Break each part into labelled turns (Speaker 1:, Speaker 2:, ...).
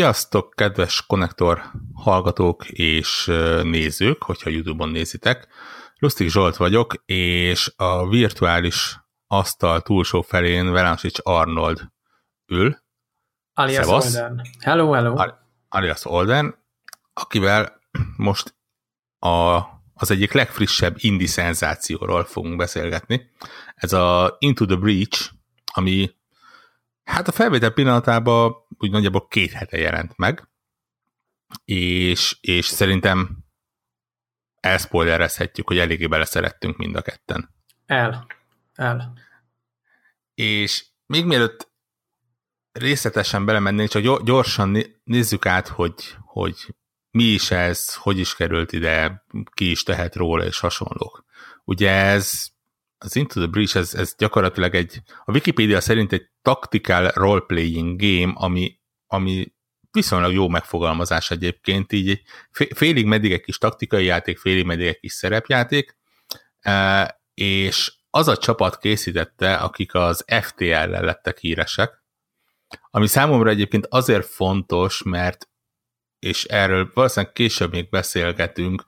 Speaker 1: Sziasztok, kedves konnektor hallgatók és nézők, hogyha YouTube-on nézitek. Lustig Zsolt vagyok, és a virtuális asztal túlsó felén Velánsics Arnold ül.
Speaker 2: Alias Szevasz. Olden. Hello, hello.
Speaker 1: Alias Olden, akivel most a, az egyik legfrissebb indi szenzációról fogunk beszélgetni. Ez a Into the Breach, ami Hát a felvétel pillanatában úgy nagyjából két hete jelent meg, és, és szerintem elspoilerezhetjük, hogy eléggé beleszerettünk mind a ketten.
Speaker 2: El. El.
Speaker 1: És még mielőtt részletesen belemennénk, csak gyorsan nézzük át, hogy, hogy mi is ez, hogy is került ide, ki is tehet róla, és hasonlók. Ugye ez az Into the Breach, ez, ez gyakorlatilag egy, a Wikipedia szerint egy tactical role-playing game, ami, ami viszonylag jó megfogalmazás egyébként, így félig meddig egy kis taktikai játék, félig meddig egy kis szerepjáték, e, és az a csapat készítette, akik az FTL-lel lettek híresek, ami számomra egyébként azért fontos, mert, és erről valószínűleg később még beszélgetünk,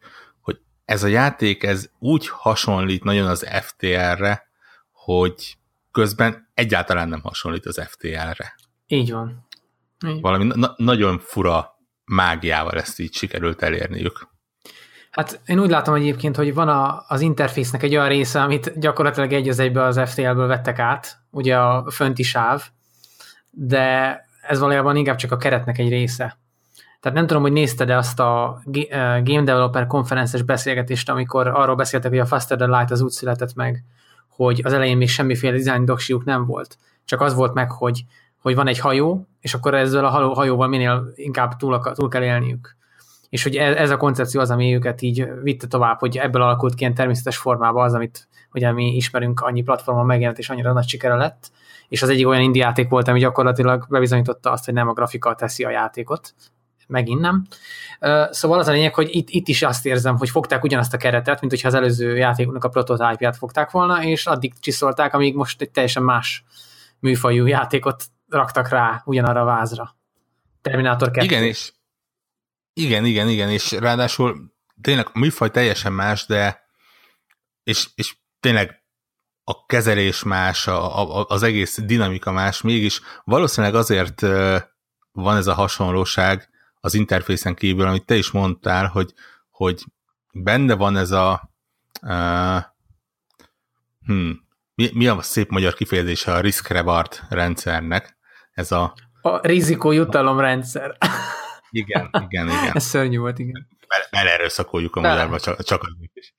Speaker 1: ez a játék ez úgy hasonlít nagyon az FTL-re, hogy közben egyáltalán nem hasonlít az FTL-re.
Speaker 2: Így van.
Speaker 1: Így. Valami na- nagyon fura mágiával ezt így sikerült elérniük.
Speaker 2: Hát én úgy látom egyébként, hogy van a, az interfésznek egy olyan része, amit gyakorlatilag egy az egybe az FTL-ből vettek át, ugye a fönti sáv, de ez valójában inkább csak a keretnek egy része. Tehát nem tudom, hogy nézted-e azt a Game Developer konferences beszélgetést, amikor arról beszéltek, hogy a Faster the Light az úgy született meg, hogy az elején még semmiféle design doksiuk nem volt. Csak az volt meg, hogy, hogy van egy hajó, és akkor ezzel a hajóval minél inkább túl, túl kell élniük. És hogy ez a koncepció az, ami őket így vitte tovább, hogy ebből alakult ki ilyen természetes formában az, amit ugye mi ismerünk, annyi platformon megjelent, és annyira nagy sikere lett. És az egyik olyan indiáték volt, ami gyakorlatilag bebizonyította azt, hogy nem a grafika teszi a játékot, megint nem. Szóval az a lényeg, hogy itt, itt is azt érzem, hogy fogták ugyanazt a keretet, mint hogyha az előző játéknak a prototípját fogták volna, és addig csiszolták, amíg most egy teljesen más műfajú játékot raktak rá ugyanarra a vázra. Terminátor 2.
Speaker 1: Igen, és igen, igen, igen, és ráadásul tényleg a műfaj teljesen más, de és, és tényleg a kezelés más, a, a, az egész dinamika más, mégis valószínűleg azért van ez a hasonlóság, az interfészen kívül, amit te is mondtál, hogy, hogy benne van ez a uh, hmm, mi, mi a szép magyar kifejezése a risk-reward rendszernek? Ez a...
Speaker 2: A rizikó-jutalom rendszer.
Speaker 1: Igen, igen, igen.
Speaker 2: Ez szörnyű volt, igen.
Speaker 1: Belerőszakoljuk a magyarba, csak, csak az is.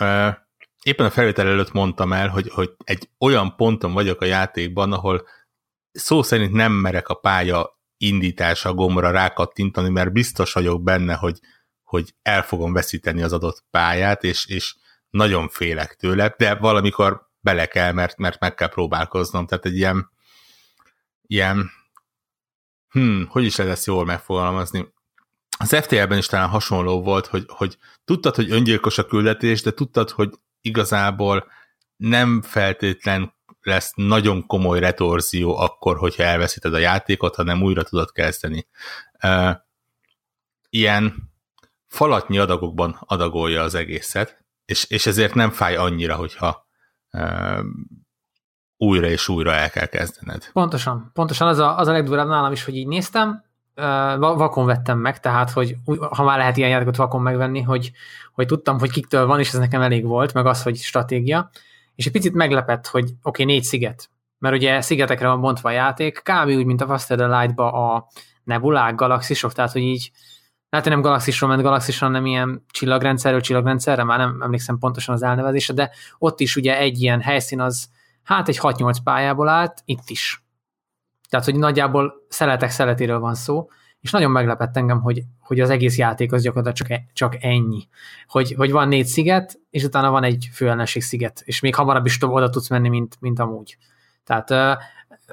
Speaker 1: Uh, éppen a felvétel előtt mondtam el, hogy, hogy egy olyan ponton vagyok a játékban, ahol szó szerint nem merek a pálya indítása gombra rákattintani, mert biztos vagyok benne, hogy, hogy el fogom veszíteni az adott pályát, és, és nagyon félek tőle, de valamikor bele kell, mert, mert meg kell próbálkoznom. Tehát egy ilyen, ilyen hmm, hogy is lehet ezt jól megfogalmazni? Az FTL-ben is talán hasonló volt, hogy, hogy tudtad, hogy öngyilkos a küldetés, de tudtad, hogy igazából nem feltétlen lesz nagyon komoly retorzió akkor, hogyha elveszíted a játékot, hanem újra tudod kezdeni. Ilyen falatnyi adagokban adagolja az egészet, és, és ezért nem fáj annyira, hogyha újra és újra el kell kezdened.
Speaker 2: Pontosan. Pontosan az a, az a legdurább nálam is, hogy így néztem, vakon vettem meg, tehát, hogy ha már lehet ilyen játékot vakon megvenni, hogy, hogy tudtam, hogy kiktől van, és ez nekem elég volt, meg az, hogy stratégia, és egy picit meglepett, hogy oké, okay, négy sziget, mert ugye szigetekre van bontva a játék, kb. úgy, mint a Faster the Light-ba a nebulák, galaxisok, tehát hogy így lehet, nem galaxisról ment galaxisról, hanem ilyen csillagrendszerről csillagrendszerre, már nem emlékszem pontosan az elnevezésre, de ott is ugye egy ilyen helyszín az, hát egy 6-8 pályából állt, itt is. Tehát, hogy nagyjából szeletek szeletéről van szó, és nagyon meglepett engem, hogy, hogy az egész játék az gyakorlatilag csak, e, csak ennyi. Hogy, hogy van négy sziget, és utána van egy főellenség sziget, és még hamarabb is oda tudsz menni, mint, mint amúgy. Tehát uh,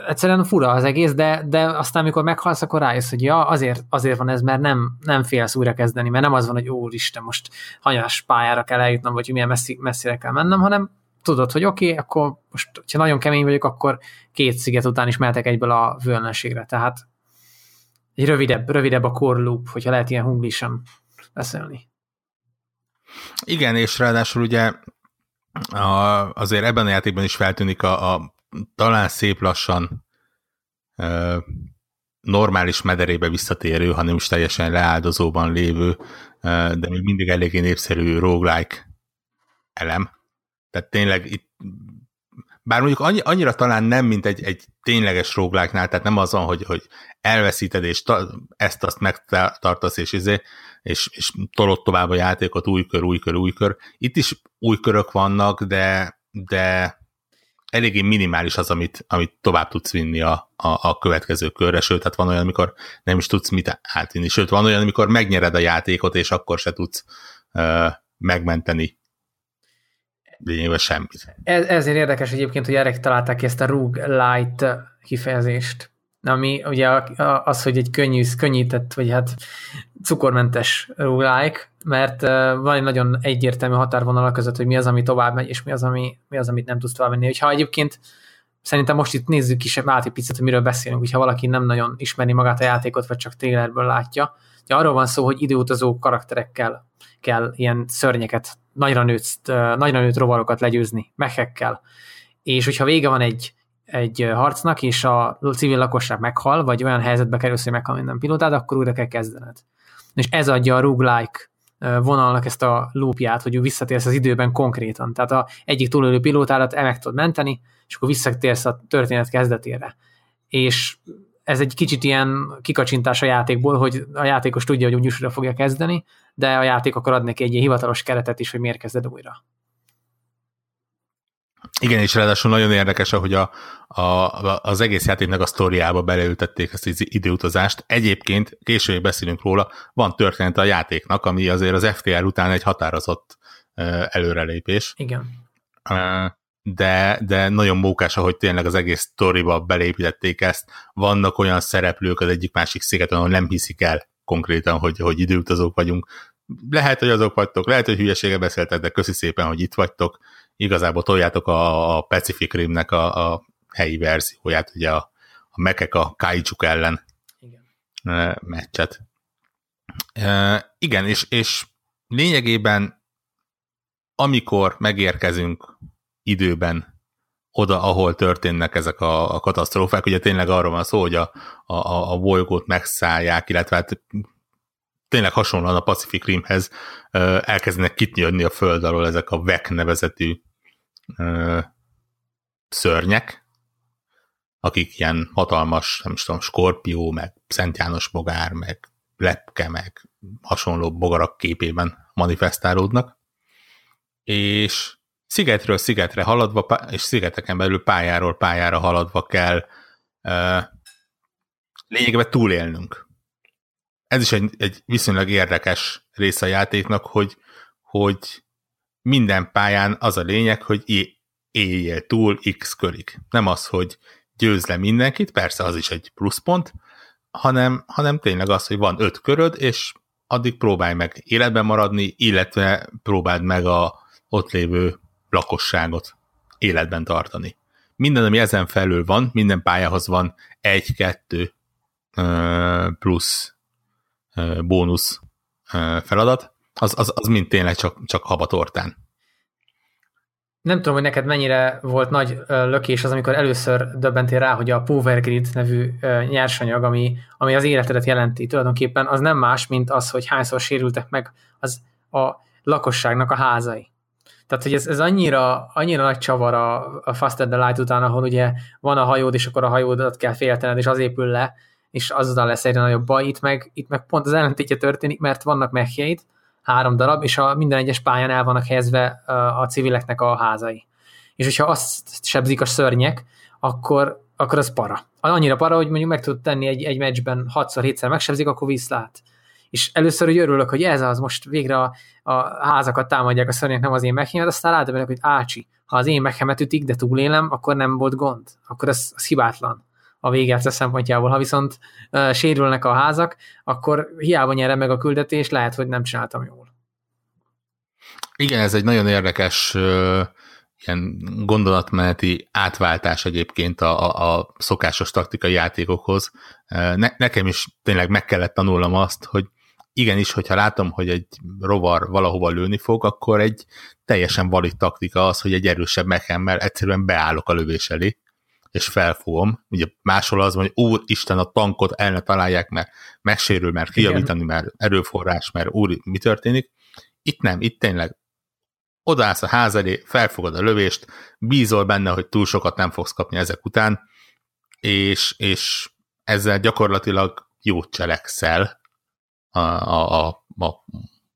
Speaker 2: egyszerűen fura az egész, de, de aztán, amikor meghalsz, akkor rájössz, hogy ja, azért, azért van ez, mert nem, nem félsz újra kezdeni, mert nem az van, hogy úristen, most hanyas pályára kell eljutnom, vagy milyen messzi, messzire kell mennem, hanem tudod, hogy oké, okay, akkor most, ha nagyon kemény vagyok, akkor két sziget után is mehetek egyből a vőellenségre. Tehát egy rövidebb, rövidebb a core loop, hogyha lehet ilyen hunglisan beszélni.
Speaker 1: Igen, és ráadásul ugye a, azért ebben a játékban is feltűnik a, a talán szép lassan ö, normális mederébe visszatérő, hanem is teljesen leáldozóban lévő, ö, de még mindig eléggé népszerű roguelike elem. Tehát tényleg itt bár mondjuk annyi, annyira talán nem, mint egy, egy tényleges roguelike tehát nem az van, hogy, hogy elveszíted, és ta, ezt-azt megtartasz, és, izé, és, és tolod tovább a játékot, új kör, új kör, új kör. Itt is új körök vannak, de, de eléggé minimális az, amit, amit tovább tudsz vinni a, a, a következő körre, sőt, hát van olyan, amikor nem is tudsz mit átvinni, sőt, van olyan, amikor megnyered a játékot, és akkor se tudsz uh, megmenteni lényegében semmit.
Speaker 2: Ez, ezért érdekes egyébként, hogy erre találták ki ezt a light kifejezést, ami ugye az, hogy egy könnyű, könnyített, vagy hát cukormentes roguelike, mert van egy nagyon egyértelmű határvonal között, hogy mi az, ami tovább megy, és mi az, ami, mi az amit nem tudsz tovább menni. Hogyha egyébként szerintem most itt nézzük is át egy picit, hogy miről beszélünk, hogyha valaki nem nagyon ismeri magát a játékot, vagy csak trailerből látja. Ugye arról van szó, hogy időutazó karakterekkel kell ilyen szörnyeket, nagyra nőtt, nagyra nőtt rovarokat legyőzni, mechekkel. És hogyha vége van egy, egy harcnak, és a civil lakosság meghal, vagy olyan helyzetbe kerül, hogy meghal minden pilótád, akkor újra kell kezdened. És ez adja a roguelike vonalnak ezt a lópját, hogy visszatérsz az időben konkrétan. Tehát a egyik túlélő pilótádat el meg tudod menteni, és akkor visszatérsz a történet kezdetére. És ez egy kicsit ilyen kikacsintás a játékból, hogy a játékos tudja, hogy úgyis fogja kezdeni, de a játék akar ad neki egy ilyen hivatalos keretet is, hogy miért kezded újra.
Speaker 1: Igen, és ráadásul nagyon érdekes, hogy a, a, az egész játéknak a sztoriába beleültették ezt az időutazást. Egyébként, később beszélünk róla, van történet a játéknak, ami azért az FTR után egy határozott előrelépés.
Speaker 2: Igen.
Speaker 1: De, de nagyon mókás, ahogy tényleg az egész sztoriba belépítették ezt. Vannak olyan szereplők az egyik másik szigeten, ahol nem hiszik el konkrétan, hogy, hogy időutazók vagyunk. Lehet, hogy azok vagytok, lehet, hogy hülyesége beszéltek, de köszi szépen, hogy itt vagytok igazából toljátok a, a Pacific Rimnek a, a helyi verzióját, ugye a, a mekek a Kaijuk ellen igen. meccset. E, igen, és, és lényegében amikor megérkezünk időben oda, ahol történnek ezek a, a katasztrófák, ugye tényleg arról van szó, hogy a, a, a bolygót megszállják, illetve hát tényleg hasonlóan a Pacific Rimhez elkezdenek kitnyörni a föld alól ezek a VEC nevezetű ö, szörnyek, akik ilyen hatalmas, nem is tudom, skorpió, meg Szent János bogár, meg lepke, meg hasonló bogarak képében manifestálódnak, és szigetről szigetre haladva, és szigeteken belül pályáról pályára haladva kell lényegében túlélnünk. Ez is egy, egy viszonylag érdekes része a játéknak, hogy, hogy minden pályán az a lényeg, hogy éljél túl x körig. Nem az, hogy győz le mindenkit, persze az is egy pluszpont, hanem, hanem tényleg az, hogy van öt köröd, és addig próbálj meg életben maradni, illetve próbáld meg a ott lévő lakosságot életben tartani. Minden, ami ezen felül van, minden pályához van egy-kettő plusz bónusz feladat, az, az, az mind tényleg csak, csak habatortán.
Speaker 2: Nem tudom, hogy neked mennyire volt nagy lökés az, amikor először döbbentél rá, hogy a Power Grid nevű nyersanyag, ami, ami az életedet jelenti tulajdonképpen, az nem más, mint az, hogy hányszor sérültek meg az a lakosságnak a házai. Tehát, hogy ez, ez annyira, annyira nagy csavar a, a Faster the Light után, ahol ugye van a hajód, és akkor a hajódat kell féltened, és az épül le, és azután lesz egyre nagyobb baj. Itt meg, itt meg pont az ellentétje történik, mert vannak mechjeid, három darab, és a minden egyes pályán el vannak helyezve a civileknek a házai. És hogyha azt sebzik a szörnyek, akkor, akkor az para. Annyira para, hogy mondjuk meg tud tenni egy, egy meccsben 6-7-szer megsebzik, akkor visszlát. És először hogy örülök, hogy ez az, most végre a, a házakat támadják a szörnyek, nem az én meghemet, aztán látom, hogy ácsi, ha az én meghemet ütik, de túlélem, akkor nem volt gond. Akkor az, az hibátlan a végeredménye szempontjából. Ha viszont uh, sérülnek a házak, akkor hiába nyerem meg a küldetés, lehet, hogy nem csináltam jól.
Speaker 1: Igen, ez egy nagyon érdekes uh, ilyen gondolatmeneti átváltás egyébként a, a, a szokásos taktikai játékokhoz. Ne, nekem is tényleg meg kellett tanulnom azt, hogy igenis, hogyha látom, hogy egy rovar valahova lőni fog, akkor egy teljesen valid taktika az, hogy egy erősebb mechemmel egyszerűen beállok a lövés elé, és felfogom. Ugye máshol az van, hogy úr Isten a tankot el ne találják, mert megsérül, mert kijavítani, mert erőforrás, mert úr, mi történik. Itt nem, itt tényleg odaállsz a ház elé, felfogod a lövést, bízol benne, hogy túl sokat nem fogsz kapni ezek után, és, és ezzel gyakorlatilag jót cselekszel a, a, a,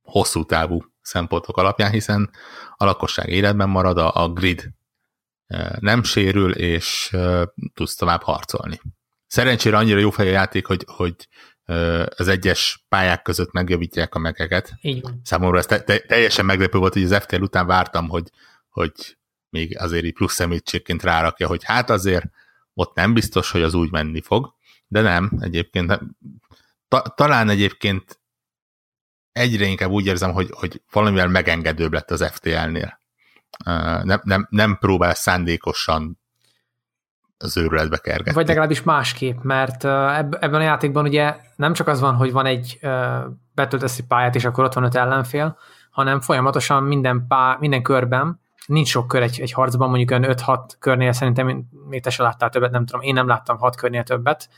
Speaker 1: hosszú távú szempontok alapján, hiszen a lakosság életben marad, a, a grid nem sérül, és tudsz tovább harcolni. Szerencsére annyira jó fej a játék, hogy, hogy az egyes pályák között megjavítják a megeket.
Speaker 2: Így van.
Speaker 1: Számomra ez te, te, teljesen meglepő volt, hogy az FTL után vártam, hogy, hogy még azért így plusz szemítségként rárakja, hogy hát azért ott nem biztos, hogy az úgy menni fog, de nem, egyébként ta, talán egyébként egyre inkább úgy érzem, hogy, hogy valamivel megengedőbb lett az FTL-nél. Nem, nem, nem próbál szándékosan az őrületbe kergetni.
Speaker 2: Vagy legalábbis másképp, mert ebben a játékban ugye nem csak az van, hogy van egy betöltesz pályát, és akkor ott van öt ellenfél, hanem folyamatosan minden, pá, minden körben, nincs sok kör egy, egy harcban, mondjuk olyan 5-6 körnél szerintem még te se láttál többet, nem tudom, én nem láttam 6 körnél többet.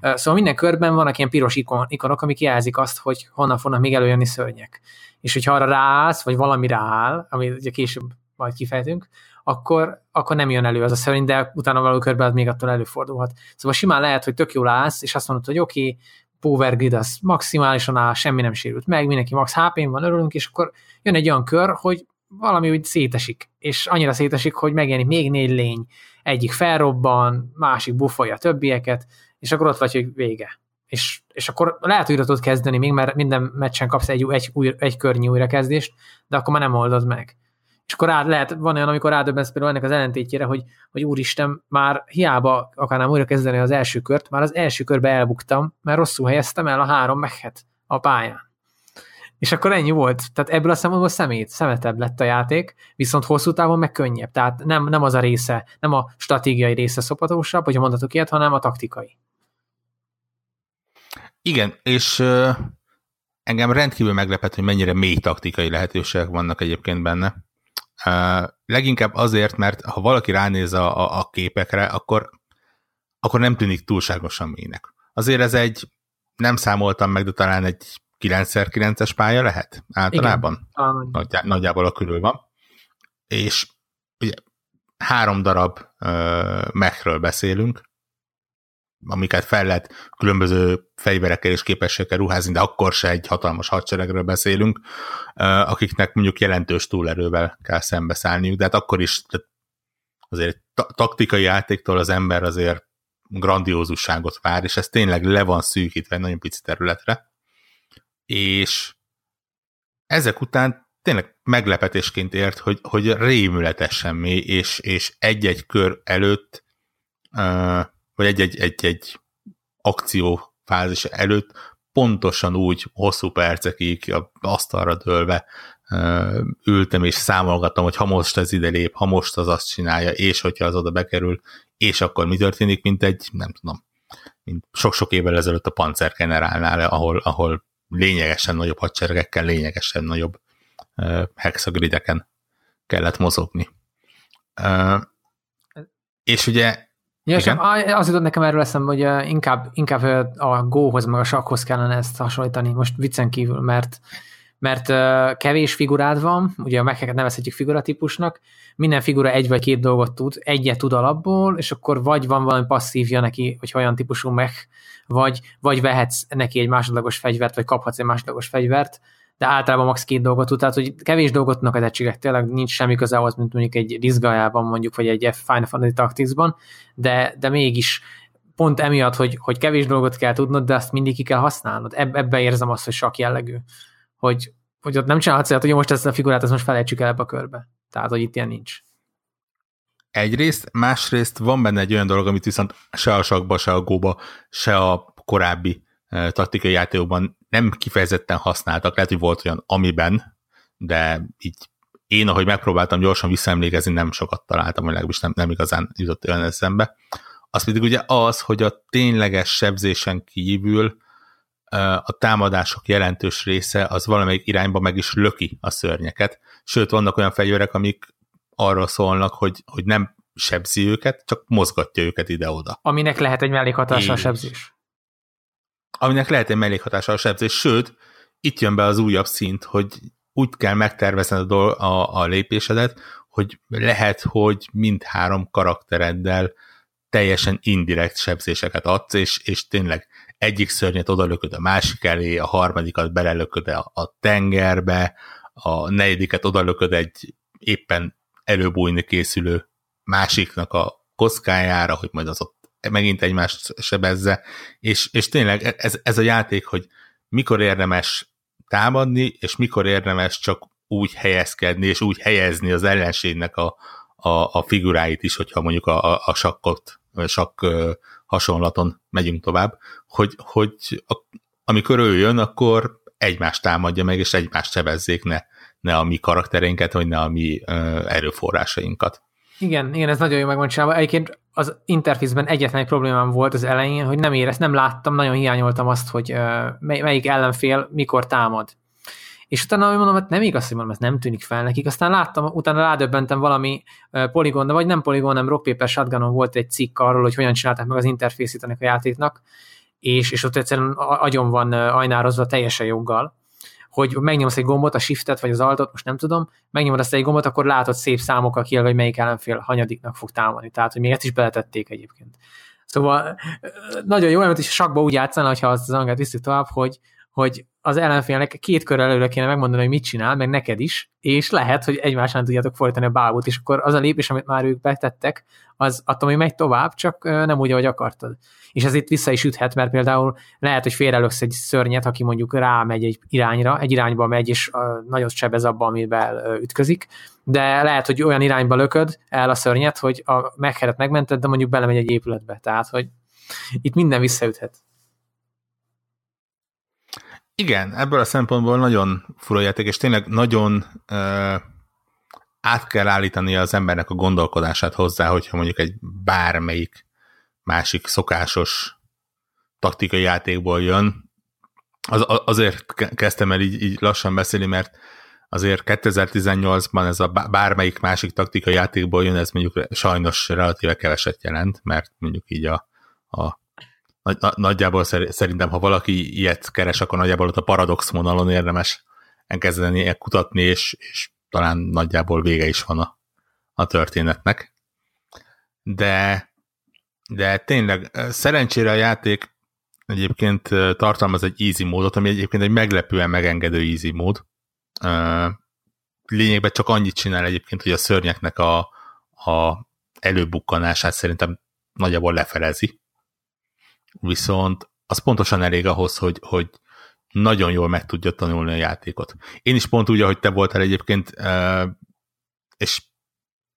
Speaker 2: Ja. Szóval minden körben vannak ilyen piros ikon, ikonok, amik jelzik azt, hogy honnan fognak még előjönni szörnyek. És hogyha arra ráállsz, vagy valami rááll, ami ugye később majd kifejtünk, akkor, akkor nem jön elő az a szerint, de utána való körben az még attól előfordulhat. Szóval simán lehet, hogy tök jól állsz, és azt mondod, hogy oké, okay, power grid az maximálisan áll, semmi nem sérült meg, mindenki max hp van, örülünk, és akkor jön egy olyan kör, hogy valami úgy szétesik, és annyira szétesik, hogy megjelenik még négy lény, egyik felrobban, másik bufolja a többieket, és akkor ott vagy, hogy vége. És, és akkor lehet, hogy tudod kezdeni, még mert minden meccsen kapsz egy, egy, egy, egy környi újrakezdést, de akkor már nem oldod meg. És akkor rád lehet, van olyan, amikor rádöbbensz például ennek az ellentétjére, hogy, hogy úristen, már hiába akarnám újra kezdeni az első kört, már az első körbe elbuktam, mert rosszul helyeztem el a három mehet a pályán. És akkor ennyi volt. Tehát ebből a szempontból szemét, szemetebb lett a játék, viszont hosszú távon meg könnyebb. Tehát nem, nem az a része, nem a stratégiai része szopatósabb, hogyha mondatok ilyet, hanem a taktikai.
Speaker 1: Igen, és uh, engem rendkívül meglepett, hogy mennyire mély taktikai lehetőségek vannak egyébként benne. Uh, leginkább azért, mert ha valaki ránéz a, a, a képekre, akkor, akkor nem tűnik túlságosan mélynek. Azért ez egy, nem számoltam meg, de talán egy 9x9-es pálya lehet általában. Igen. Nagyjá, nagyjából a körül van. És ugye három darab uh, mechről beszélünk, amiket fel lehet különböző fegyverekkel és képességekkel ruházni, de akkor se egy hatalmas hadseregről beszélünk, akiknek mondjuk jelentős túlerővel kell szembeszállniuk, de hát akkor is azért taktikai játéktól az ember azért grandiózusságot vár, és ez tényleg le van szűkítve egy nagyon pici területre, és ezek után tényleg meglepetésként ért, hogy, hogy rémületesen mély, és, és egy-egy kör előtt vagy egy-egy egy, egy akciófázis előtt pontosan úgy hosszú percekig asztalra dőlve ültem és számolgattam, hogy ha most ez ide lép, ha most az azt csinálja, és hogyha az oda bekerül, és akkor mi történik, mint egy, nem tudom, mint sok-sok évvel ezelőtt a Panzer generálnál, ahol, ahol lényegesen nagyobb hadseregekkel, lényegesen nagyobb hexagrideken kellett mozogni. És ugye
Speaker 2: Ja, Igen? az jutott nekem erről eszembe, hogy inkább, inkább a góhoz, meg a sakhoz kellene ezt hasonlítani, most viccen kívül, mert mert kevés figurád van, ugye a mecheket nevezhetjük figuratípusnak, minden figura egy vagy két dolgot tud, egyet tud alapból, és akkor vagy van valami passzívja neki, hogy olyan típusú mech, vagy, vagy vehetsz neki egy másodlagos fegyvert, vagy kaphatsz egy másodlagos fegyvert, de általában max. két dolgot tud, tehát hogy kevés dolgot tudnak az egységek, tényleg nincs semmi köze ahhoz, mint mondjuk egy Rizgajában mondjuk, vagy egy Final Fantasy Tactics-ban, de, de mégis pont emiatt, hogy, hogy kevés dolgot kell tudnod, de azt mindig ki kell használnod. Eb, ebben érzem azt, hogy sok jellegű. Hogy, hogy ott nem csinálhatsz hogy most ezt a figurát, ezt most felejtsük el ebbe a körbe. Tehát, hogy itt ilyen nincs.
Speaker 1: Egyrészt, másrészt van benne egy olyan dolog, amit viszont se a sakba, se a góba, se a korábbi taktikai játékokban nem kifejezetten használtak, lehet, hogy volt olyan amiben, de így én, ahogy megpróbáltam gyorsan visszaemlékezni, nem sokat találtam, vagy legalábbis nem, nem igazán jutott olyan eszembe. Az pedig ugye az, hogy a tényleges sebzésen kívül a támadások jelentős része az valamelyik irányba meg is löki a szörnyeket. Sőt, vannak olyan fegyverek, amik arról szólnak, hogy, hogy nem sebzi őket, csak mozgatja őket ide-oda.
Speaker 2: Aminek lehet egy mellékhatása a sebzés.
Speaker 1: Aminek lehet egy mellékhatása a sebzés, sőt, itt jön be az újabb szint, hogy úgy kell megtervezned a, a, a lépésedet, hogy lehet, hogy mindhárom karaktereddel teljesen indirekt sebzéseket adsz, és, és tényleg egyik szörnyet odalököd a másik elé, a harmadikat belelököd a, a tengerbe, a negyediket odalököd egy éppen előbújni készülő másiknak a kockájára, hogy majd az ott megint egymást sebezze, és, és tényleg ez, ez a játék, hogy mikor érdemes támadni, és mikor érdemes csak úgy helyezkedni, és úgy helyezni az ellenségnek a, a, a figuráit is, hogyha mondjuk a, a, a sakkot, sakk hasonlaton megyünk tovább, hogy, hogy a, amikor ő jön, akkor egymást támadja meg, és egymást sebezzék, ne, ne a mi karaktereinket, vagy ne a mi ö, erőforrásainkat.
Speaker 2: Igen, igen, ez nagyon jó meg van. Egyébként az interfészben egyetlen egy problémám volt az elején, hogy nem érezt, nem láttam, nagyon hiányoltam azt, hogy uh, melyik ellenfél mikor támad. És utána mondom, hát nem igaz, hogy mondom, ez nem tűnik fel nekik. Aztán láttam, utána rádöbbentem valami poligon, de vagy nem poligon, nem rock paper shotgunon volt egy cikk arról, hogy hogyan csinálták meg az interfészét ennek a játéknak, és, és ott egyszerűen agyon van ajnározva teljesen joggal hogy megnyomsz egy gombot, a shiftet vagy az altot, most nem tudom, megnyomod ezt egy gombot, akkor látod szép számokkal kijelölve, hogy melyik ellenfél hanyadiknak fog támadni. Tehát, hogy még ezt is beletették egyébként. Szóval nagyon jó, mert is a sakba úgy játszana, hogyha azt az angát visszük tovább, hogy, hogy az ellenfélnek két kör előre kéne megmondani, hogy mit csinál, meg neked is, és lehet, hogy egymásán tudjátok folytani a bábút, és akkor az a lépés, amit már ők betettek, az attól még megy tovább, csak nem úgy, ahogy akartad. És ez itt vissza is üthet, mert például lehet, hogy félrelöksz egy szörnyet, aki mondjuk rámegy egy irányra, egy irányba megy, és nagyon sebez abba, amiben ütközik, de lehet, hogy olyan irányba lököd el a szörnyet, hogy a megheret megmented, de mondjuk belemegy egy épületbe. Tehát, hogy itt minden visszaüthet.
Speaker 1: Igen, ebből a szempontból nagyon fura játék, és tényleg nagyon uh, át kell állítani az embernek a gondolkodását hozzá, hogyha mondjuk egy bármelyik másik szokásos taktikai játékból jön. Az, azért kezdtem el így, így lassan beszélni, mert azért 2018-ban ez a bármelyik másik taktikai játékból jön, ez mondjuk sajnos relatíve keveset jelent, mert mondjuk így a, a nagyjából szerintem, ha valaki ilyet keres, akkor nagyjából ott a paradox vonalon érdemes elkezdeni kutatni, és, és talán nagyjából vége is van a, a történetnek. De, de tényleg szerencsére a játék egyébként tartalmaz egy easy módot, ami egyébként egy meglepően megengedő easy mód. Lényegben csak annyit csinál egyébként, hogy a szörnyeknek a, a előbukkanását szerintem nagyjából lefelezi viszont az pontosan elég ahhoz, hogy, hogy nagyon jól meg tudja tanulni a játékot. Én is pont úgy, ahogy te voltál egyébként, és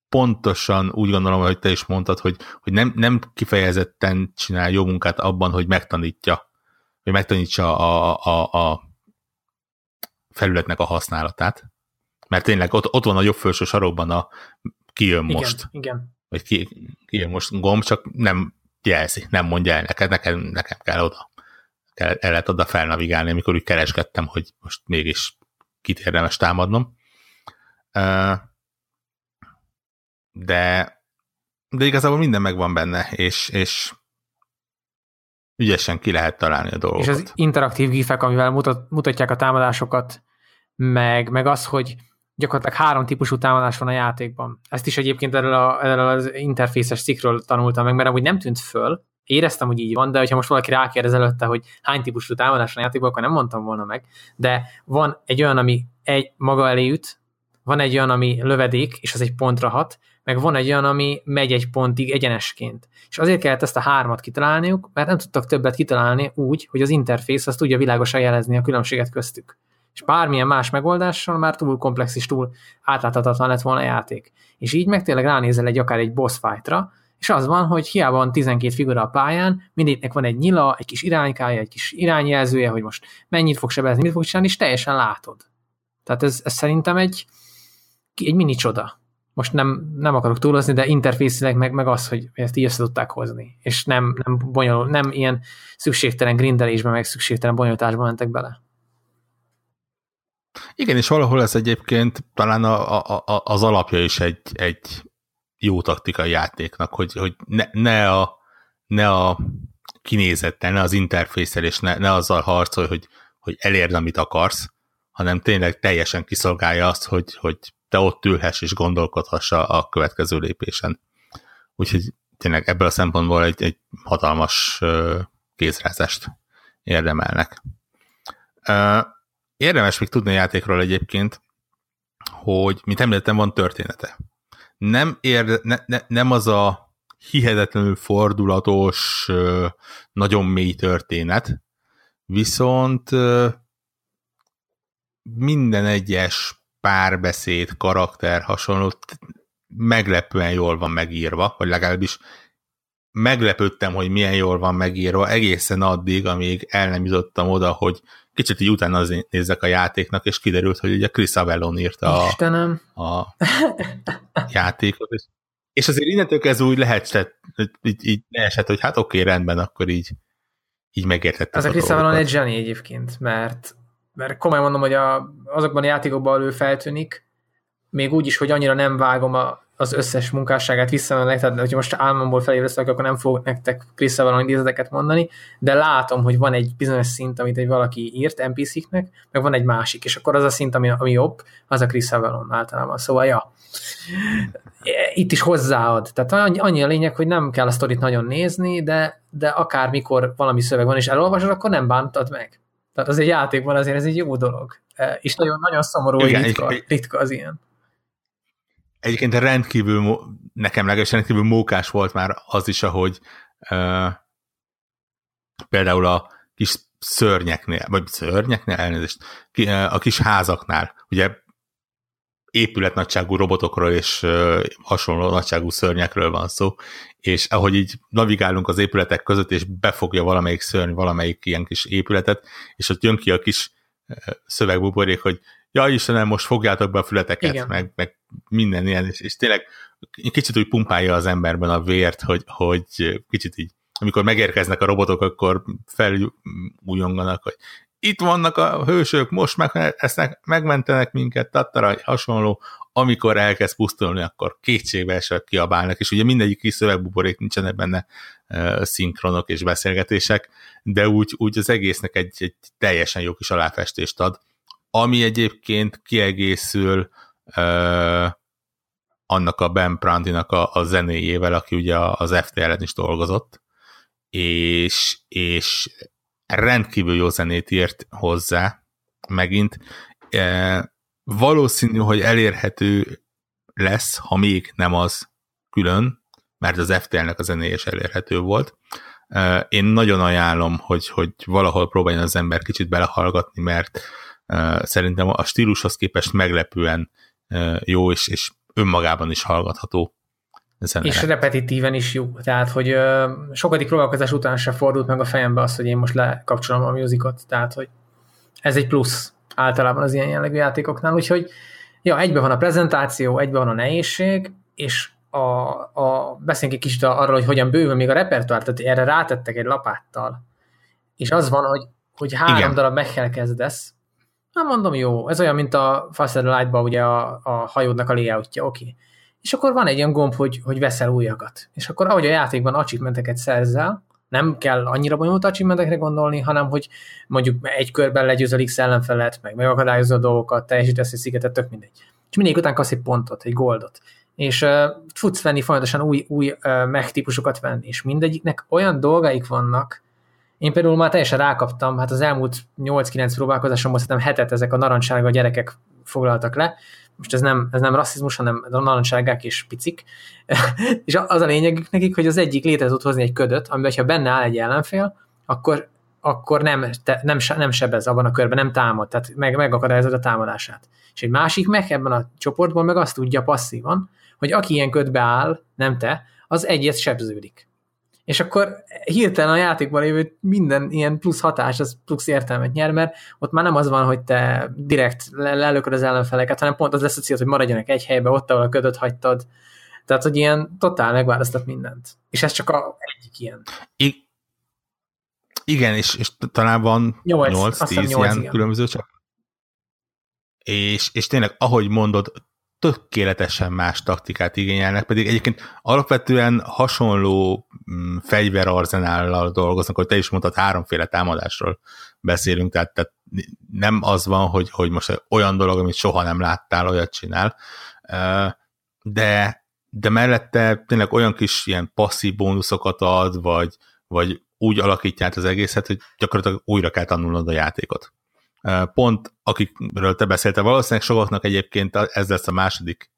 Speaker 1: pontosan úgy gondolom, hogy te is mondtad, hogy, hogy nem, nem kifejezetten csinál jó munkát abban, hogy megtanítja, hogy megtanítsa a, a, a felületnek a használatát. Mert tényleg ott, ott van a jobb felső sarokban a kijön
Speaker 2: igen,
Speaker 1: most.
Speaker 2: Igen.
Speaker 1: Vagy ki, kijön most gomb, csak nem jelzi, nem mondja el neked, nekem, nekem kell oda. Kell, el lehet oda felnavigálni, amikor úgy keresgettem, hogy most mégis kit érdemes támadnom. De, de igazából minden megvan benne, és, és ügyesen ki lehet találni a dolgokat.
Speaker 2: És az interaktív gifek, amivel mutat, mutatják a támadásokat, meg, meg az, hogy gyakorlatilag három típusú támadás van a játékban. Ezt is egyébként erről, a, erről az interfészes cikkről tanultam meg, mert amúgy nem tűnt föl, éreztem, hogy így van, de hogyha most valaki rákérdez előtte, hogy hány típusú támadás van a játékban, akkor nem mondtam volna meg. De van egy olyan, ami egy maga elé üt, van egy olyan, ami lövedék, és az egy pontra hat, meg van egy olyan, ami megy egy pontig egyenesként. És azért kellett ezt a hármat kitalálniuk, mert nem tudtak többet kitalálni úgy, hogy az interfész azt tudja világosan jelezni a különbséget köztük és bármilyen más megoldással már túl komplex és túl átláthatatlan lett volna a játék. És így meg tényleg ránézel egy akár egy boss fightra, és az van, hogy hiába van 12 figura a pályán, mindegynek van egy nyila, egy kis iránykája, egy kis irányjelzője, hogy most mennyit fog sebezni, mit fog csinálni, és teljesen látod. Tehát ez, ez szerintem egy, egy mini csoda. Most nem, nem akarok túlozni, de interfészileg meg, meg az, hogy ezt így össze tudták hozni. És nem, nem, bonyolul, nem ilyen szükségtelen grindelésbe, meg szükségtelen bonyolításba mentek bele.
Speaker 1: Igen, és valahol ez egyébként talán a, a, a, az alapja is egy, egy jó taktikai játéknak, hogy, hogy ne, ne, a, ne a kinézettel, ne az interfészel, és ne, ne azzal harcolj, hogy, hogy elérd, amit akarsz, hanem tényleg teljesen kiszolgálja azt, hogy, hogy te ott ülhess és gondolkodhass a következő lépésen. Úgyhogy tényleg ebből a szempontból egy, egy hatalmas kézrázást érdemelnek. Érdemes még tudni a játékról egyébként, hogy, mint említettem, van története. Nem, érde, ne, ne, nem az a hihetetlenül fordulatos, nagyon mély történet, viszont minden egyes párbeszéd, karakter hasonló meglepően jól van megírva, vagy legalábbis meglepődtem, hogy milyen jól van megírva egészen addig, amíg el nem jutottam oda, hogy kicsit így utána nézzek a játéknak, és kiderült, hogy ugye Chris Avellon írta
Speaker 2: a,
Speaker 1: a játékot, és, és azért innentől kezdve úgy lehet, így, így leesett, hogy hát oké, rendben, akkor így, így megértettem.
Speaker 2: Ez a Chris Avellon egy zseni egyébként, mert, mert komolyan mondom, hogy a, azokban a játékokban ő feltűnik, még úgy is, hogy annyira nem vágom a, az összes munkásságát visszamennek, tehát hogyha most álmomból felébresztek, akkor nem fogok nektek Avalon idézeteket mondani, de látom, hogy van egy bizonyos szint, amit egy valaki írt NPC-knek, meg van egy másik, és akkor az a szint, ami, ami jobb, az a Avalon általában. Szóval, ja, itt is hozzáad. Tehát annyi, annyi a lényeg, hogy nem kell a sztorit nagyon nézni, de, de akár mikor valami szöveg van, és elolvasod, akkor nem bántad meg. Tehát az egy játékban azért ez egy jó dolog. E, és nagyon, nagyon szomorú, hogy ritka, ritka az ilyen.
Speaker 1: Egyébként rendkívül, nekem legalábbis rendkívül mókás volt már az is, ahogy uh, például a kis szörnyeknél, vagy szörnyeknél, elnézést, a kis házaknál, ugye épületnagyságú robotokról és hasonló nagyságú szörnyekről van szó, és ahogy így navigálunk az épületek között, és befogja valamelyik szörny valamelyik ilyen kis épületet, és ott jön ki a kis szövegbuborék, hogy ja Istenem, most fogjátok be a fületeket, meg, meg minden ilyen, és, és tényleg kicsit úgy pumpálja az emberben a vért, hogy, hogy kicsit így, amikor megérkeznek a robotok, akkor felújonganak, hogy itt vannak a hősök, most meg, esznek, megmentenek minket, tattara, hasonló, amikor elkezd pusztulni, akkor kétségbe esek kiabálnak, és ugye mindegyik kis szövegbuborék nincsenek benne uh, szinkronok és beszélgetések, de úgy, úgy az egésznek egy, egy teljesen jó kis aláfestést ad, ami egyébként kiegészül annak a Ben Prantinak a, a zenéjével, aki ugye az FTL-en is dolgozott, és, és rendkívül jó zenét írt hozzá megint. E, valószínű, hogy elérhető lesz, ha még nem az külön, mert az FTL-nek a zenéje is elérhető volt. E, én nagyon ajánlom, hogy, hogy valahol próbáljon az ember kicsit belehallgatni, mert szerintem a stílushoz képest meglepően jó, és, és önmagában is hallgatható.
Speaker 2: Zenére. És repetitíven is jó. Tehát, hogy sokadik próbálkozás után se fordult meg a fejembe az, hogy én most lekapcsolom a musicot. Tehát, hogy ez egy plusz általában az ilyen jellegű játékoknál. Úgyhogy ja, egybe van a prezentáció, egybe van a nehézség, és a, a, beszéljünk egy kicsit arról, hogy hogyan bővül még a repertoár, tehát erre rátettek egy lapáttal. És az van, hogy, hogy három Igen. darab meg kezdesz, Na mondom, jó, ez olyan, mint a Faster light ugye a, a hajódnak a layoutja, oké. És akkor van egy ilyen gomb, hogy, hogy veszel újakat. És akkor ahogy a játékban achievementeket szerzel, nem kell annyira bonyolult achievementekre gondolni, hanem hogy mondjuk egy körben legyőzöl X ellenfelet, meg megakadályozod a dolgokat, teljesítesz egy szigetet, tök mindegy. És mindig után kapsz egy pontot, egy goldot. És uh, tudsz venni folyamatosan új, új uh, mech típusokat venni, és mindegyiknek olyan dolgaik vannak, én például már teljesen rákaptam, hát az elmúlt 8-9 próbálkozásomban szerintem hetet ezek a narancssárga gyerekek foglaltak le, most ez nem, ez nem rasszizmus, hanem a narancssárgák és picik, és az a lényegük nekik, hogy az egyik létre tud hozni egy ködöt, amiben ha benne áll egy ellenfél, akkor, akkor nem, te, nem, nem sebez abban a körben, nem támad, tehát meg, megakadályozod a támadását. És egy másik meg ebben a csoportban meg azt tudja passzívan, hogy aki ilyen ködbe áll, nem te, az egyet sebződik és akkor hirtelen a játékban lévő minden ilyen plusz hatás, az plusz értelmet nyer, mert ott már nem az van, hogy te direkt lelököd az ellenfeleket, hanem pont az lesz a cél, hogy maradjanak egy helybe, ott, ahol a ködöt hagytad. Tehát, hogy ilyen totál megválasztott mindent. És ez csak a egyik ilyen.
Speaker 1: I- igen, és, és talán van 8-10 ilyen igen. különböző csak. És, és tényleg, ahogy mondod, tökéletesen más taktikát igényelnek, pedig egyébként alapvetően hasonló mm, fegyverarzenállal dolgoznak, hogy te is mondtad, háromféle támadásról beszélünk, tehát, tehát nem az van, hogy, hogy most olyan dolog, amit soha nem láttál, olyat csinál, de, de mellette tényleg olyan kis ilyen passzív bónuszokat ad, vagy, vagy úgy alakítja át az egészet, hogy gyakorlatilag újra kell tanulnod a játékot. Pont akikről te beszéltél, valószínűleg sokaknak egyébként ez lesz a második,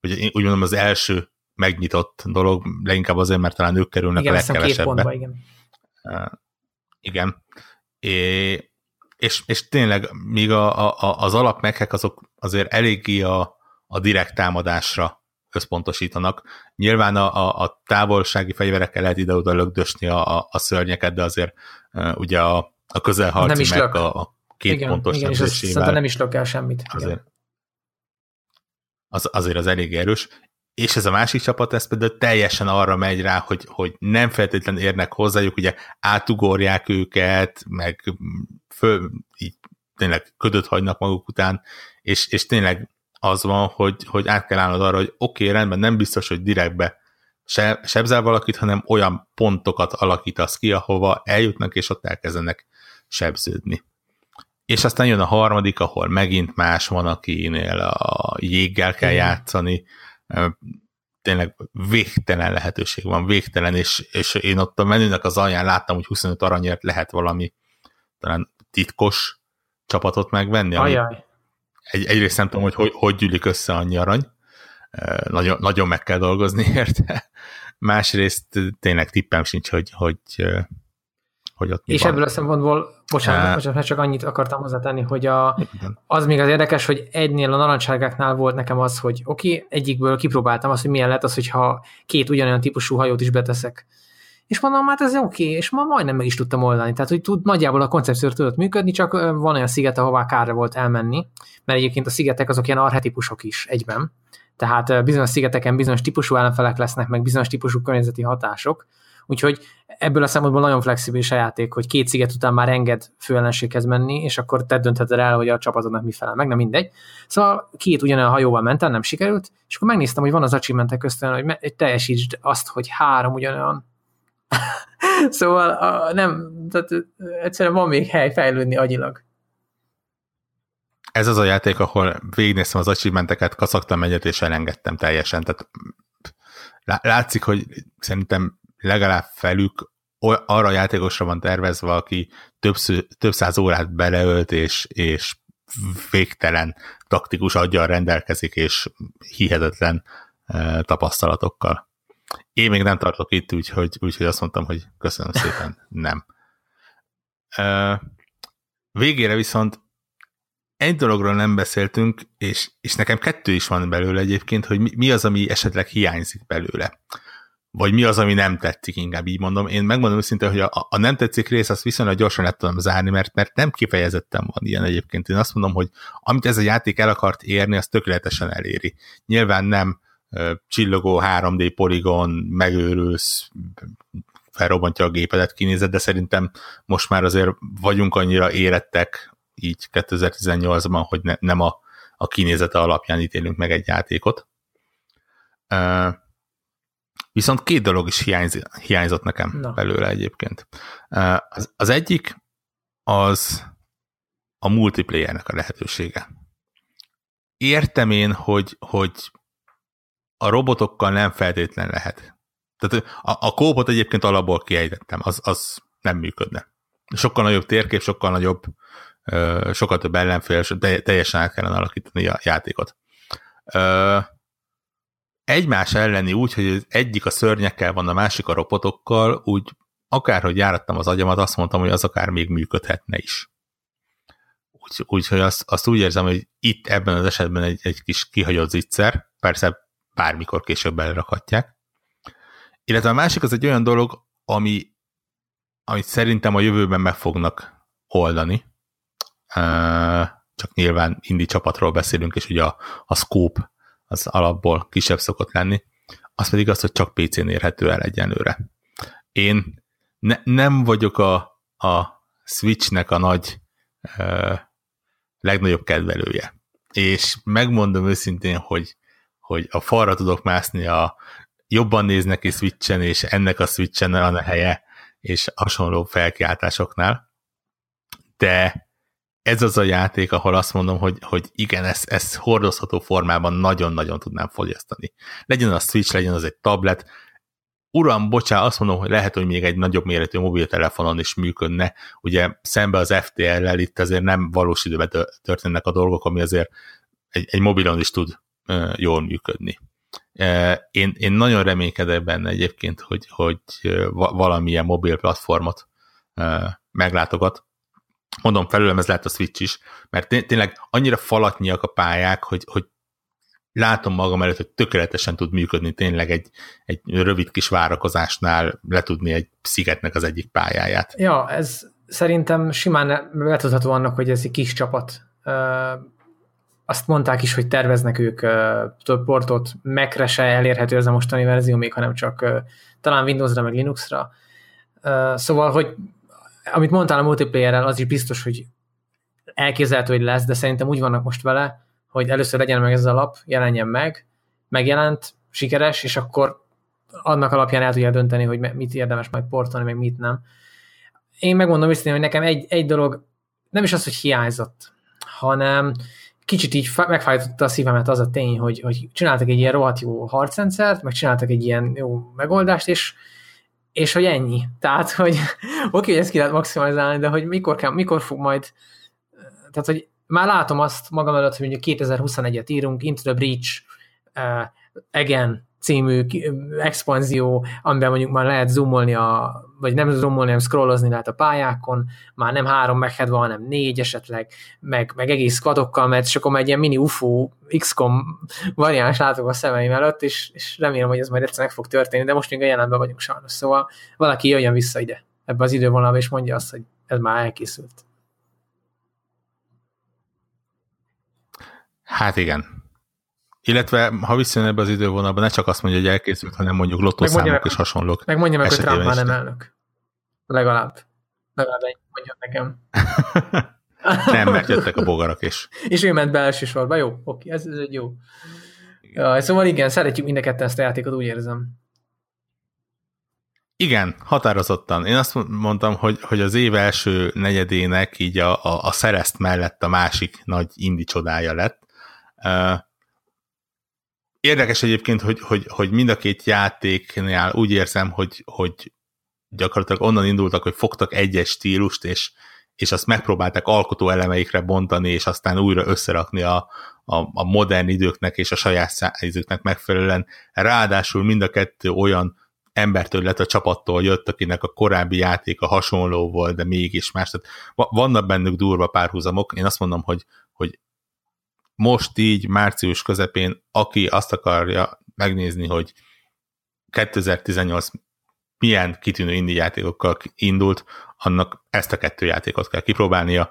Speaker 1: vagy úgy mondom az első megnyitott dolog, leginkább azért, mert talán ők kerülnek igen, a legkevesebbe. Pontba, igen. Uh, igen. É, és, és tényleg míg a, a, az alap meghek azok azért eléggé a, a direkt támadásra összpontosítanak. Nyilván a, a, a távolsági fegyverekkel lehet ide-oda lögdösni a, a, a szörnyeket, de azért uh, ugye a, a közelharci meg a, a két igen, pontos igen, és
Speaker 2: az nem is lök el semmit.
Speaker 1: Azért, az, azért az elég erős. És ez a másik csapat, ez például teljesen arra megy rá, hogy, hogy nem feltétlenül érnek hozzájuk, ugye átugorják őket, meg föl, így tényleg ködöt hagynak maguk után, és, és tényleg az van, hogy, hogy át kell állnod arra, hogy oké, okay, rendben, nem biztos, hogy direktbe se, sebzel valakit, hanem olyan pontokat alakítasz ki, ahova eljutnak, és ott elkezdenek sebződni. És aztán jön a harmadik, ahol megint más van, akinél a jéggel kell játszani, tényleg végtelen lehetőség van, végtelen, és, és én ott a menünek az alján láttam, hogy 25 aranyért lehet valami talán titkos csapatot megvenni.
Speaker 2: Ajaj.
Speaker 1: Egy, egyrészt nem tudom, hogy, hogy hogy gyűlik össze annyi arany, nagyon, nagyon meg kell dolgozni érte. Másrészt tényleg tippem sincs, hogy, hogy hogy ott
Speaker 2: És van. ebből a szempontból, bocsánat, uh, bocsánat, csak annyit akartam hozzátenni, hogy a, az még az érdekes, hogy egynél a narancsárgáknál volt nekem az, hogy oké, okay, egyikből kipróbáltam azt, hogy milyen lett az, hogyha két ugyanolyan típusú hajót is beteszek. És mondom, hát ez oké, okay, és ma majdnem meg is tudtam oldani. Tehát, hogy tud, nagyjából a koncepció tudott működni, csak van olyan sziget, ahová kárra volt elmenni, mert egyébként a szigetek azok ilyen arhetipusok is egyben. Tehát bizonyos szigeteken bizonyos típusú ellenfelek lesznek, meg bizonyos típusú környezeti hatások, Úgyhogy ebből a szempontból nagyon flexibilis a játék, hogy két sziget után már enged főellenséghez menni, és akkor te döntheted el, hogy a csapatodnak mi felel meg, nem mindegy. Szóval két ugyanolyan hajóval mentem, nem sikerült, és akkor megnéztem, hogy van az achievementek közt hogy, hogy teljesítsd azt, hogy három ugyanolyan. szóval a, nem, tehát egyszerűen van még hely fejlődni agyilag.
Speaker 1: Ez az a játék, ahol végignéztem az achievementeket, kaszaktam egyet, és elengedtem teljesen. Tehát látszik, hogy szerintem legalább felük arra a játékosra van tervezve, aki több, több száz órát beleölt, és, és végtelen taktikus aggyal rendelkezik, és hihetetlen e, tapasztalatokkal. Én még nem tartok itt, úgyhogy, úgyhogy azt mondtam, hogy köszönöm szépen, nem. E, végére viszont egy dologról nem beszéltünk, és, és nekem kettő is van belőle egyébként, hogy mi, mi az, ami esetleg hiányzik belőle vagy mi az, ami nem tetszik, inkább így mondom. Én megmondom őszintén, hogy a, a nem tetszik rész, azt viszonylag gyorsan le tudom zárni, mert, mert nem kifejezetten van ilyen egyébként. Én azt mondom, hogy amit ez a játék el akart érni, az tökéletesen eléri. Nyilván nem uh, csillogó 3D poligon, megőrülsz, felrobbantja a gépedet, kinézed, de szerintem most már azért vagyunk annyira érettek így 2018-ban, hogy ne, nem a, a kinézete alapján ítélünk meg egy játékot. Uh, Viszont két dolog is hiányz, hiányzott nekem Na. belőle egyébként. Az, az egyik az a multiplayernek a lehetősége. Értem én, hogy, hogy a robotokkal nem feltétlen lehet. Tehát a, a kópot egyébként alapból kiejtettem, az, az nem működne. Sokkal nagyobb térkép, sokkal nagyobb, sokkal több ellenfél, teljesen át kellene alakítani a játékot egymás elleni úgy, hogy az egyik a szörnyekkel van, a másik a robotokkal, úgy akárhogy járattam az agyamat, azt mondtam, hogy az akár még működhetne is. Úgyhogy úgy, azt, azt úgy érzem, hogy itt ebben az esetben egy, egy kis kihagyott zicser, persze bármikor később belerakhatják. Illetve a másik az egy olyan dolog, ami, amit szerintem a jövőben meg fognak oldani, csak nyilván indi csapatról beszélünk, és ugye a, a scope az alapból kisebb szokott lenni, az pedig az, hogy csak PC-n érhető el egyenlőre. Én ne, nem vagyok a, a Switchnek a nagy uh, legnagyobb kedvelője. És megmondom őszintén, hogy, hogy a falra tudok mászni a jobban néznek ki Switchen, és ennek a Switchen a helye, és hasonló felkiáltásoknál. De ez az a játék, ahol azt mondom, hogy, hogy igen, ezt, ezt hordozható formában nagyon-nagyon tudnám fogyasztani. Legyen a Switch, legyen az egy tablet, uram, bocsá, azt mondom, hogy lehet, hogy még egy nagyobb méretű mobiltelefonon is működne. Ugye szembe az FTL-lel itt azért nem valós időben történnek a dolgok, ami azért egy, egy mobilon is tud uh, jól működni. Én, én nagyon reménykedek benne egyébként, hogy, hogy valamilyen mobil platformot meglátogat, mondom, felőlem ez lehet a Switch is, mert tényleg annyira falatnyiak a pályák, hogy, hogy látom magam előtt, hogy tökéletesen tud működni tényleg egy, egy rövid kis várakozásnál letudni egy szigetnek az egyik pályáját.
Speaker 2: Ja, ez szerintem simán letudható annak, hogy ez egy kis csapat. Azt mondták is, hogy terveznek ők több portot, Mac-re se elérhető ez a mostani verzió, még hanem csak talán Windowsra, meg Linuxra. Szóval, hogy amit mondtál a multiplayerrel, az is biztos, hogy elképzelhető, hogy lesz, de szerintem úgy vannak most vele, hogy először legyen meg ez a lap, jelenjen meg, megjelent, sikeres, és akkor annak alapján el tudja dönteni, hogy mit érdemes majd portolni, meg mit nem. Én megmondom őszintén, hogy nekem egy, egy dolog nem is az, hogy hiányzott, hanem kicsit így megfájtotta a szívemet az a tény, hogy, hogy csináltak egy ilyen rohadt jó harcrendszert, meg csináltak egy ilyen jó megoldást, és és hogy ennyi. Tehát, hogy oké, okay, hogy ezt ki lehet maximalizálni, de hogy mikor, kell, mikor fog majd, tehát, hogy már látom azt magam előtt, hogy mondjuk 2021-et írunk, Into the Breach, uh, again, című expanzió, amiben mondjuk már lehet zoomolni, a, vagy nem zoomolni, hanem scrollozni lehet a pályákon, már nem három meghead van, hanem négy esetleg, meg, meg egész squadokkal, mert csak akkor egy ilyen mini UFO XCOM variáns látok a szemeim előtt, és, és remélem, hogy ez majd egyszer meg fog történni, de most még a jelenben vagyunk sajnos, szóval valaki jöjjön vissza ide ebbe az idővonalba, és mondja azt, hogy ez már elkészült.
Speaker 1: Hát igen, illetve, ha visszajön ebbe az idővonalba, ne csak azt mondja, hogy elkészült, hanem mondjuk lottószámok és hasonlók.
Speaker 2: Meg mondja meg, hogy Trump már nem elnök. Legalább. Legalább egy mondja nekem.
Speaker 1: nem, mert jöttek a bogarak is.
Speaker 2: és ő ment be elsősorban. Jó, oké, ez, ez egy jó. Ja, szóval igen, szeretjük mind a ezt a játékot, úgy érzem.
Speaker 1: Igen, határozottan. Én azt mondtam, hogy, hogy az év első negyedének így a, a, a szereszt mellett a másik nagy indi csodája lett. Érdekes egyébként, hogy, hogy, hogy mind a két játéknál úgy érzem, hogy, hogy gyakorlatilag onnan indultak, hogy fogtak egyes stílust, és, és azt megpróbálták alkotó elemeikre bontani, és aztán újra összerakni a, a, a modern időknek és a saját szájzőknek megfelelően. Ráadásul mind a kettő olyan embertől lett a csapattól jött, akinek a korábbi játéka hasonló volt, de mégis más. Tehát vannak bennük durva párhuzamok. Én azt mondom, hogy, hogy most így március közepén, aki azt akarja megnézni, hogy 2018 milyen kitűnő indie játékokkal indult, annak ezt a kettő játékot kell kipróbálnia.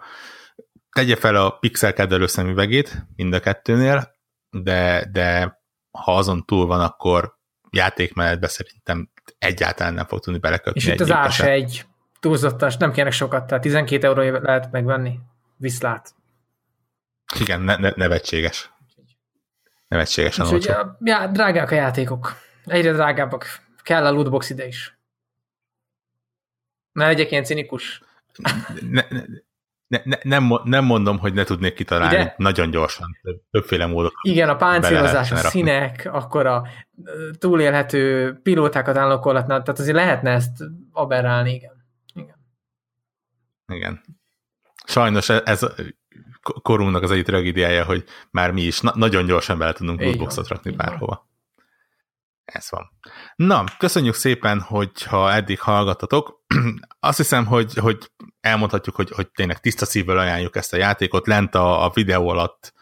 Speaker 1: Tegye fel a pixel kedvelő szemüvegét mind a kettőnél, de, de ha azon túl van, akkor játékmenetbe szerintem egyáltalán nem fog tudni belekötni.
Speaker 2: És itt az ár se egy túlzottas, nem kérnek sokat, tehát 12 euró lehet megvenni, viszlát.
Speaker 1: Igen, ne, ne, nevetséges. Nevetségesen
Speaker 2: Úgyhogy, olcsó. Ja, drágák a játékok. Egyre drágábbak. Kell a lootbox ide is. Ne legyek ilyen cinikus.
Speaker 1: Ne, ne, ne, ne, nem, nem mondom, hogy ne tudnék kitalálni Ide? nagyon gyorsan, többféle módon.
Speaker 2: Igen, a páncélozás, a színek, akkor a túlélhető pilótákat állokolatnál, tehát azért lehetne ezt aberrálni, igen. Igen.
Speaker 1: igen. Sajnos ez, ez korunknak az egyik tragédiája, hogy már mi is na- nagyon gyorsan bele tudunk lootboxot rakni bárhova. Ez van. Na, köszönjük szépen, hogyha eddig hallgattatok. Azt hiszem, hogy, hogy elmondhatjuk, hogy, hogy tényleg tiszta szívvel ajánljuk ezt a játékot. Lent a, a videó alatt,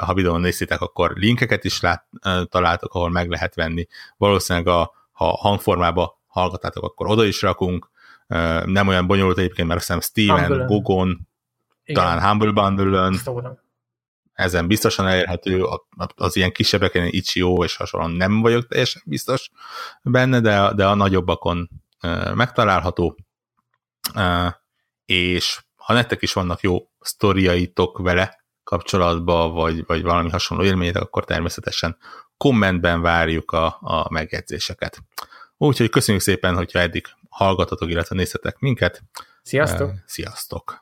Speaker 1: ha videón néztétek, akkor linkeket is lát, találtok, ahol meg lehet venni. Valószínűleg a, ha hangformában hallgatátok, akkor oda is rakunk. Nem olyan bonyolult egyébként, mert azt hiszem Steven, Gogon, Igen. talán Humble Bundle-ön, ezen biztosan elérhető, az ilyen kisebbeken Itch.io és hasonlóan nem vagyok teljesen biztos benne, de, de a nagyobbakon megtalálható, és ha nektek is vannak jó sztoriaitok vele kapcsolatban, vagy, vagy valami hasonló élményetek, akkor természetesen kommentben várjuk a, a megjegyzéseket. Úgyhogy köszönjük szépen, hogyha eddig hallgatatok, illetve néztetek minket.
Speaker 2: Sziasztok!
Speaker 1: Sziasztok!